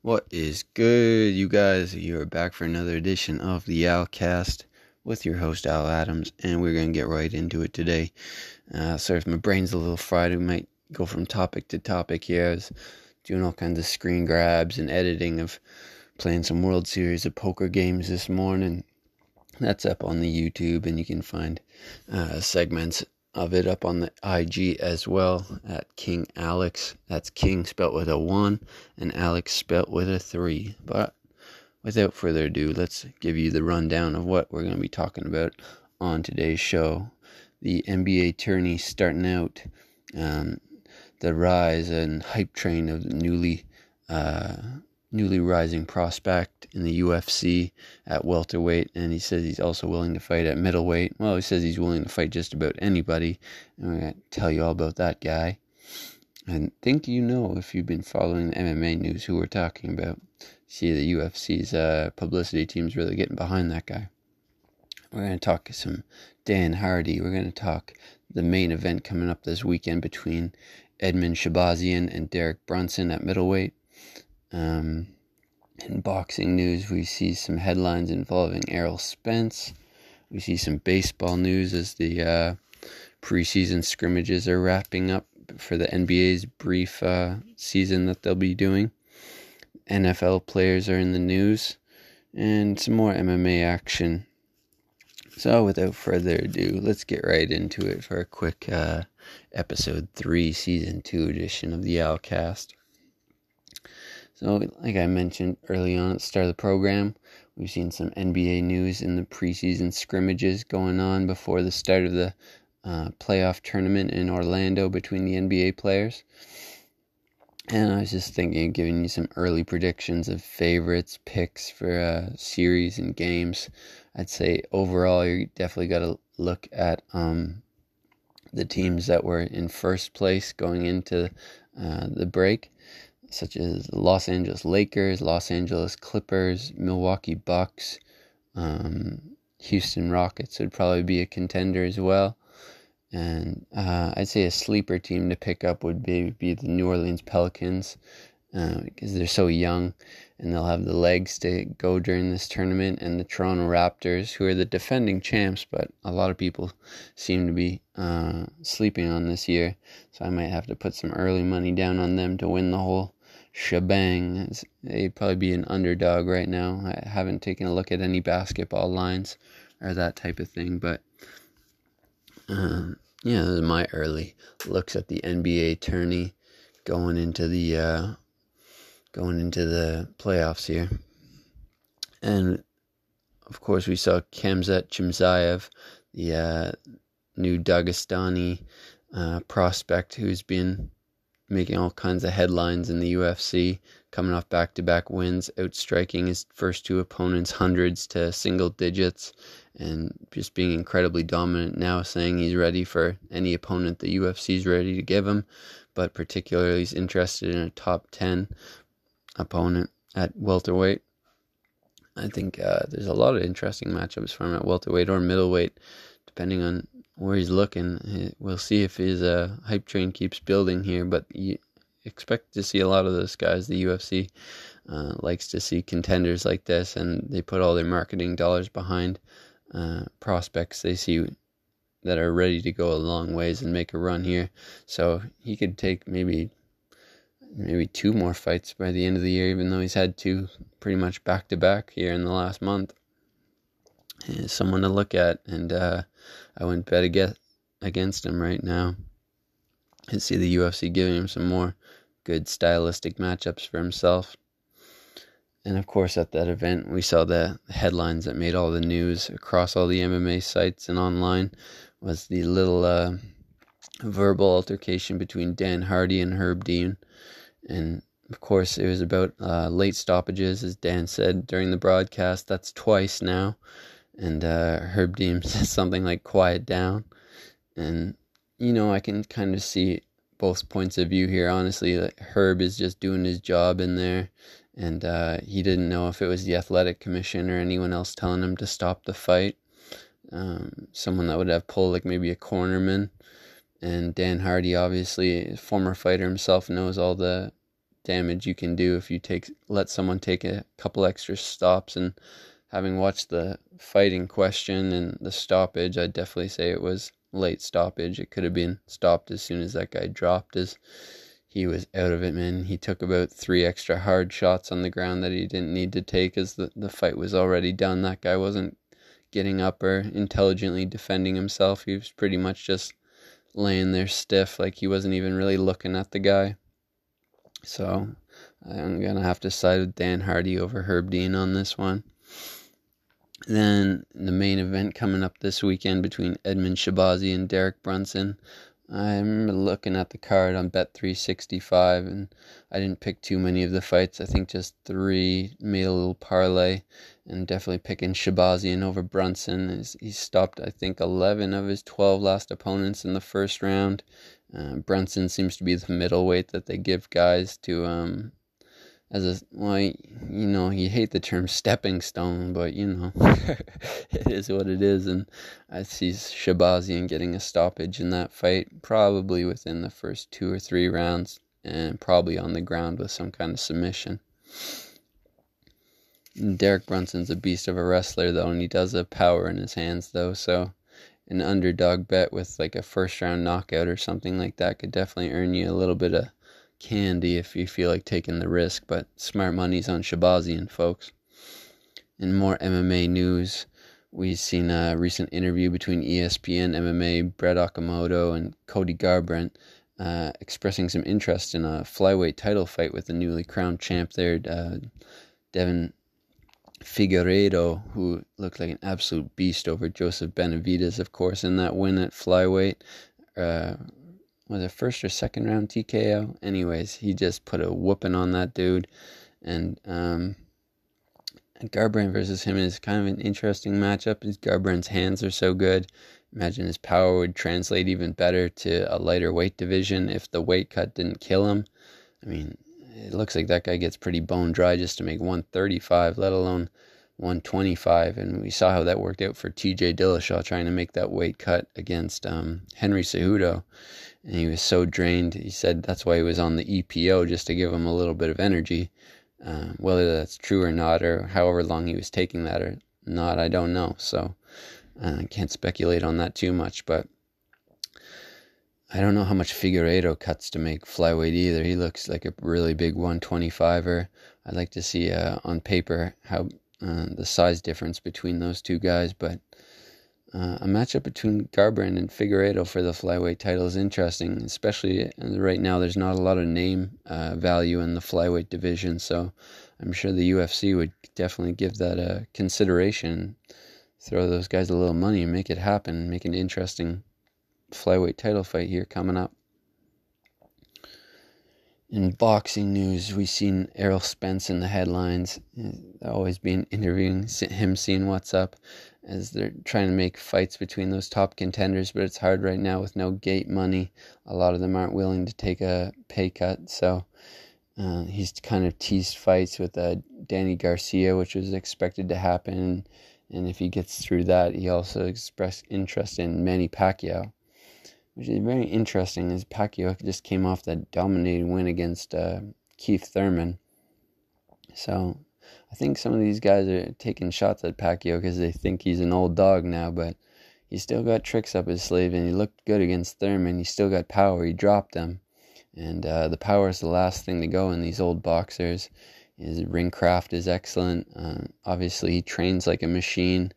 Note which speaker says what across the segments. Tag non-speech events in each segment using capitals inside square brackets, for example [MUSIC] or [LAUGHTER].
Speaker 1: What is good, you guys? You are back for another edition of the Alcast with your host Al Adams, and we're gonna get right into it today. Uh, sorry if my brain's a little fried. We might go from topic to topic here. I was doing all kinds of screen grabs and editing of playing some World Series of poker games this morning. That's up on the YouTube, and you can find uh, segments of it up on the IG as well at King Alex. That's King spelt with a 1 and Alex spelt with a 3. But without further ado, let's give you the rundown of what we're going to be talking about on today's show. The NBA tourney starting out, um, the rise and hype train of the newly uh, newly rising prospect in the UFC at welterweight, and he says he's also willing to fight at middleweight. Well, he says he's willing to fight just about anybody, and we're going to tell you all about that guy. And think you know if you've been following the MMA news who we're talking about. See the UFC's uh, publicity team's really getting behind that guy. We're going to talk some Dan Hardy. We're going to talk the main event coming up this weekend between Edmen Shahbazyan and Derek Brunson at middleweight. Um, in boxing news, we see some headlines involving Errol Spence. We see some baseball news as the uh, preseason scrimmages are wrapping up for the NBA's brief uh, season that they'll be doing. NFL players are in the news, and some more MMA action. So, without further ado, let's get right into it for a quick uh, episode 3, season 2 edition of the Alcast. So, like I mentioned early on at the start of the program, we've seen some NBA news in the preseason scrimmages going on before the start of the uh, playoff tournament in Orlando between the NBA players. And I was just thinking of giving you some early predictions of favorites, picks for uh, series and games. I'd say overall, you definitely got to look at um, the teams that were in first place going into uh, the break such as Los Angeles Lakers, Los Angeles Clippers, Milwaukee Bucks, um, Houston Rockets would probably be a contender as well. And uh, I'd say a sleeper team to pick up would be, be the New Orleans Pelicans uh, because they're so young and they'll have the legs to go during this tournament. And the Toronto Raptors, who are the defending champs, but a lot of people seem to be uh, sleeping on this year. So I might have to put some early money down on them to win the whole shebang. They'd probably be an underdog right now. I haven't taken a look at any basketball lines or that type of thing, but um, yeah, this is my early looks at the NBA tourney going into the uh, going into the playoffs here, and of course we saw Khamzat Chimaev, the uh, new Dagestani uh, prospect who's been making all kinds of headlines in the UFC, coming off back to back wins, outstriking his first two opponents hundreds to single digits, and just being incredibly dominant now, saying he's ready for any opponent the UFC is ready to give him, but particularly he's interested in a top 10 opponent at welterweight. I think uh, there's a lot of interesting matchups for him at welterweight or middleweight, depending on where he's looking. We'll see if his uh, hype train keeps building here, but you expect to see a lot of those guys. The UFC uh, likes to see contenders like this, and they put all their marketing dollars behind uh, prospects they see that are ready to go a long ways and make a run here. So he could take maybe maybe two more fights by the end of the year, even though he's had two pretty much back to back here in the last month someone to look at, and uh, I wouldn't bet against him right now. I see the UFC giving him some more good stylistic matchups for himself. And of course, at that event, we saw the headlines that made all the news across all the MMA sites and online was the little uh, verbal altercation between Dan Hardy and Herb Dean. And of course, it was about uh, late stoppages, as Dan said during the broadcast. That's twice now and uh, Herb Dean [LAUGHS] says something like "quiet down," and you know I can kind of see both points of view here. Honestly, like Herb is just doing his job in there, and uh, he didn't know if it was the athletic commission or anyone else telling him to stop the fight. um, someone that would have pull like maybe a cornerman. And Dan Hardy, obviously, former fighter himself, knows all the damage you can do if you take let someone take a couple extra stops. And having watched the fighting question and the stoppage, I'd definitely say it was late stoppage. It could have been stopped as soon as that guy dropped his he was out of it, man. He took about three extra hard shots on the ground that he didn't need to take as the, the fight was already done. That guy wasn't getting up or intelligently defending himself. He was pretty much just laying there stiff, like he wasn't even really looking at the guy. So I'm going to have to side with Dan Hardy over Herb Dean on this one. Then the main event coming up this weekend between Edmen Shabazi and Derek Brunson. I remember looking at the card on Bet 365 and I didn't pick too many of the fights. I think just three, made a little parlay and definitely picking Shahbazyan over Brunson. He stopped, I think, 11 of his 12 last opponents in the first round. Uh, Brunson seems to be the middleweight that they give guys to um, as a well, you know, you hate the term stepping stone, but you know, [LAUGHS] it is what it is. And I see Shahbazyan getting a stoppage in that fight, probably within the first two or three rounds, and probably on the ground with some kind of submission. Derek Brunson's a beast of a wrestler, though, and he does have power in his hands, though. So, an underdog bet with like a first round knockout or something like that could definitely earn you a little bit of candy if you feel like taking the risk, but smart money's on Shahbazyan, folks. In more MMA news, we've seen a recent interview between ESPN MMA Brett Okamoto and Cody Garbrandt uh, expressing some interest in a flyweight title fight with the newly crowned champ there, uh, Devin Figueiredo, who looked like an absolute beast over Joseph Benavidez, of course, in that win at flyweight. Uh, was it first or second round TKO? Anyways, he just put a whooping on that dude, and um, Garbrandt versus him is kind of an interesting matchup. His Garbrandt's hands are so good. Imagine his power would translate even better to a lighter weight division if the weight cut didn't kill him. I mean, it looks like that guy gets pretty bone dry just to make 135, let alone 125. And we saw how that worked out for TJ Dillashaw trying to make that weight cut against um, Henry Cejudo and he was so drained. He said that's why he was on the EPO just to give him a little bit of energy. Uh, whether that's true or not, or however long he was taking that or not, I don't know. So uh, I can't speculate on that too much. But I don't know how much Figueiredo cuts to make flyweight either. He looks like a really big 125er. I'd like to see uh, on paper how uh, the size difference between those two guys, but uh, a matchup between Garbrandt and Figueiredo for the flyweight title is interesting, especially right now. There's not a lot of name uh, value in the flyweight division, so I'm sure the UFC would definitely give that a consideration. Throw those guys a little money and make it happen, make an interesting flyweight title fight here coming up. In boxing news, we've seen Errol Spence in the headlines. always been interviewing him, seeing what's up as they're trying to make fights between those top contenders, but it's hard right now with no gate money. A lot of them aren't willing to take a pay cut, so uh, he's kind of teased fights with uh, Danny Garcia, which was expected to happen. And if he gets through that, he also expressed interest in Manny Pacquiao, which is very interesting. As Pacquiao just came off that dominating win against uh, Keith Thurman, so I think some of these guys are taking shots at Pacquiao because they think he's an old dog now, but he's still got tricks up his sleeve, and he looked good against Thurman. He still got power. He dropped them, and uh, the power is the last thing to go in these old boxers. His ring craft is excellent. Uh, obviously, he trains like a machine.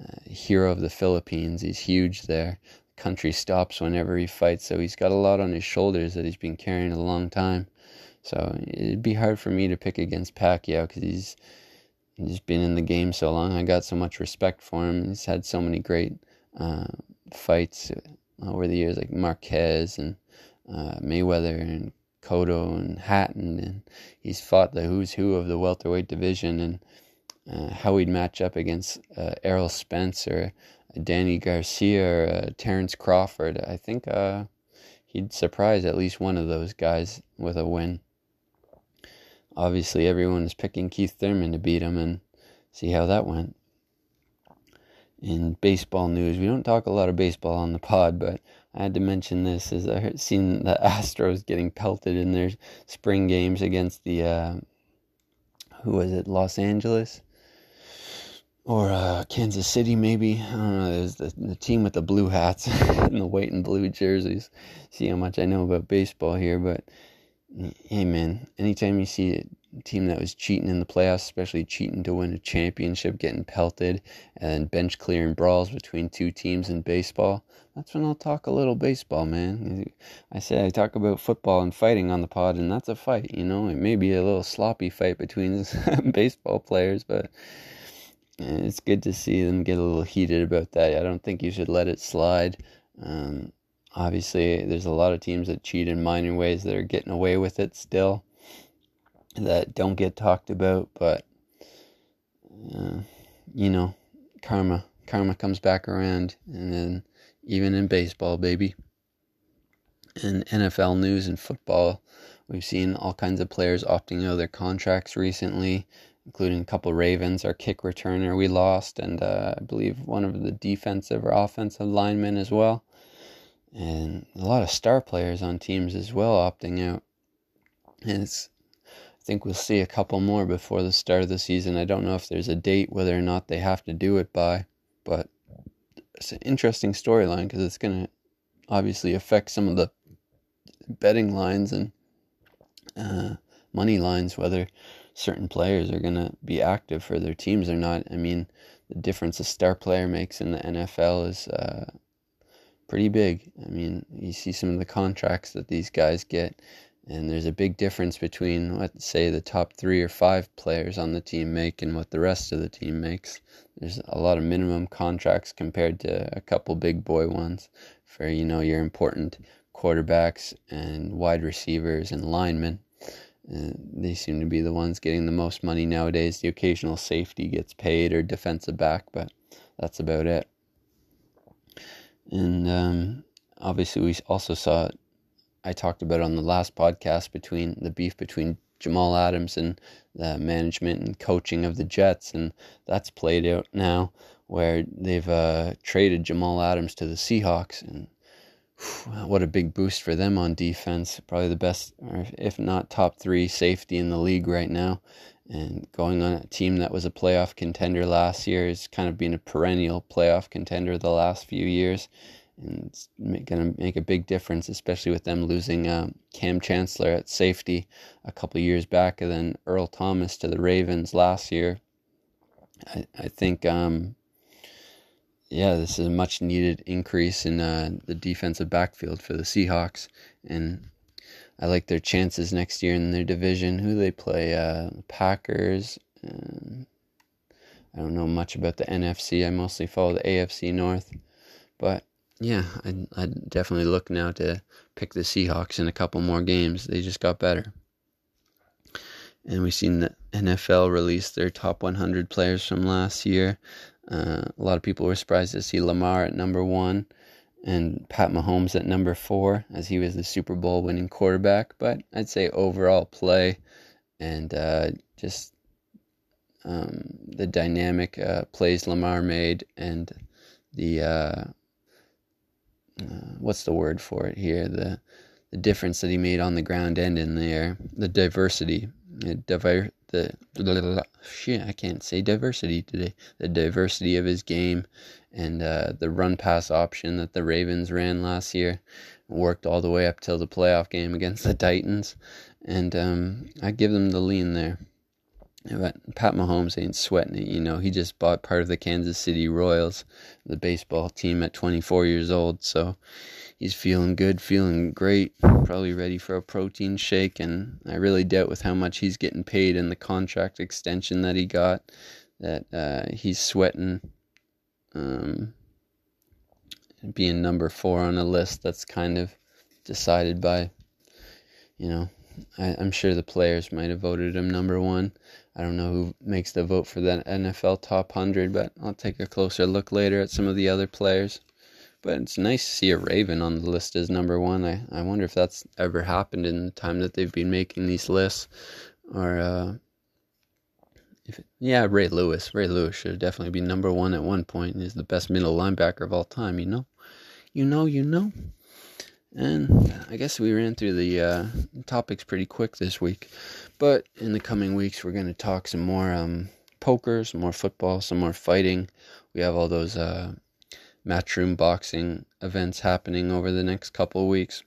Speaker 1: Uh, hero of the Philippines. He's huge there. Country stops whenever he fights, so he's got a lot on his shoulders that he's been carrying a long time. So it'd be hard for me to pick against Pacquiao because he's he's been in the game so long. I got so much respect for him. He's had so many great uh, fights over the years, like Marquez and uh, Mayweather and Cotto and Hatton, and he's fought the who's who of the welterweight division. And uh, how he'd match up against uh, Errol Spence or Danny Garcia or uh, Terrence Crawford, I think uh, he'd surprise at least one of those guys with a win obviously everyone is picking Keith Thurman to beat him and see how that went. in baseball news, we don't talk a lot of baseball on the pod, but I had to mention this as I heard, seen the [LAUGHS] Astros getting pelted in their spring games against the uh, who was it, Los Angeles or uh, Kansas City, maybe. I don't know. There's the, the team with the blue hats [LAUGHS] and the white and blue jerseys. See how much I know about baseball here, but hey, man, anytime you see a team that was cheating in the playoffs, especially cheating to win a championship, getting pelted, and bench clearing brawls between two teams in baseball, that's when I'll talk a little baseball, man. I say I talk about football and fighting on the pod, and that's a fight, you know. It may be a little sloppy fight between [LAUGHS] baseball players, but it's good to see them get a little heated about that. I don't think you should let it slide. Um, obviously, there's a lot of teams that cheat in minor ways that are getting away with it still that don't get talked about, but uh, you know, karma karma comes back around, and then even in baseball, baby. In NFL news and football, we've seen all kinds of players opting out of their contracts recently including a couple Ravens, our kick returner we lost, and uh, I believe one of the defensive or offensive linemen as well. And a lot of star players on teams as well opting out. And it's, I think we'll see a couple more before the start of the season. I don't know if there's a date, whether or not they have to do it by, but it's an interesting storyline because it's going to obviously affect some of the betting lines and uh, money lines, whether certain players are going to be active for their teams or not. I mean, the difference a star player makes in the NFL is uh, pretty big. I mean, you see some of the contracts that these guys get, and there's a big difference between, let's say, the top three or five players on the team make and what the rest of the team makes. There's a lot of minimum contracts compared to a couple big boy ones for, you know, your important quarterbacks and wide receivers and linemen. They seem to be the ones getting the most money nowadays. The occasional safety gets paid or defensive back, but that's about it. And um, obviously, we also saw, I talked about on the last podcast, between the beef between Jamal Adams and the management and coaching of the Jets, and that's played out now where they've uh, traded Jamal Adams to the Seahawks, and what a big boost for them on defense. Probably the best, if not top three safety in the league right now. And going on a team that was a playoff contender last year is kind of been a perennial playoff contender the last few years. And it's going to make a big difference, especially with them losing um, Kam Chancellor at safety a couple years back, and then Earl Thomas to the Ravens last year. I, I think um, yeah, this is a much needed increase in uh, the defensive backfield for the Seahawks, and I like their chances next year in their division. Who they play? Uh, Packers. I don't know much about the NFC. I mostly follow the AFC North, but yeah, I I definitely look now to pick the Seahawks in a couple more games. They just got better. And we've seen the NFL release their top 100 players from last year. Uh, a lot of people were surprised to see Lamar at number one and Pat Mahomes at number four, as he was the Super Bowl winning quarterback. But I'd say overall play and uh, just um, the dynamic uh, plays Lamar made and the uh, uh, what's the word for it here the the difference that he made on the ground and in the air the diversity diver- the blah, blah, blah, shit I can't say diversity today. The diversity of his game and uh, the run pass option that the Ravens ran last year worked all the way up till the playoff game against the Titans, and um, I give them the lean there. But Pat Mahomes ain't sweating it, you know. He just bought part of the Kansas City Royals, the baseball team, at 24 years old. So he's feeling good, feeling great, probably ready for a protein shake. And I really doubt with how much he's getting paid and the contract extension that he got that uh, he's sweating um, being number four on a list that's kind of decided by, you know, I, I'm sure the players might have voted him number one. I don't know who makes the vote for that NFL top 100, but I'll take a closer look later at some of the other players. But it's nice to see a Raven on the list as number one. I, I wonder if that's ever happened in the time that they've been making these lists, or uh, If it, yeah, Ray Lewis. Ray Lewis should definitely be number one at one point. He's the best middle linebacker of all time. You know, you know, you know. And I guess we ran through the uh, topics pretty quick this week. But in the coming weeks, we're going to talk some more um, poker, some more football, some more fighting. We have all those uh, matchroom boxing events happening over the next couple weeks,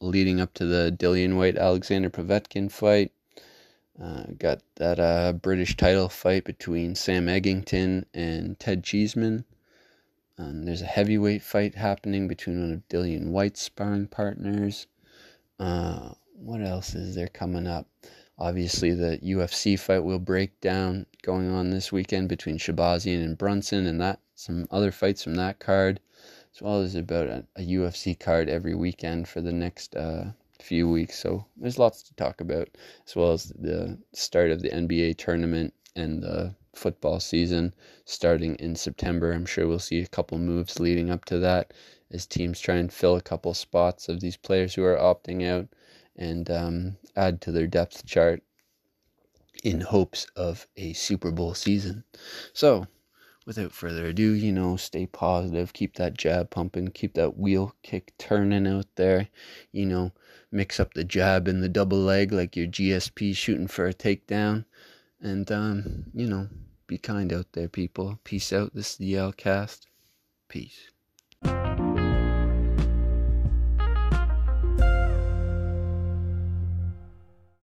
Speaker 1: leading up to the Dillian Whyte Alexander Povetkin fight. Uh, got that uh, British title fight between Sam Eggington and Ted Cheeseman. Um, there's a heavyweight fight happening between one of Dillian Whyte's sparring partners. Uh, what else is there coming up? Obviously, the UFC fight will break down going on this weekend between Shahbazyan and Brunson, and that some other fights from that card, as well as about a, a UFC card every weekend for the next uh, few weeks. So there's lots to talk about, as well as the start of the NBA tournament and the football season starting in September. I'm sure we'll see a couple moves leading up to that as teams try and fill a couple spots of these players who are opting out and um, add to their depth chart in hopes of a Super Bowl season. So, without further ado, you know, stay positive, keep that jab pumping, keep that wheel kick turning out there, you know, mix up the jab and the double leg like your GSP shooting for a takedown. And, um, you know, be kind out there, people. Peace out. This is the L Cast. Peace.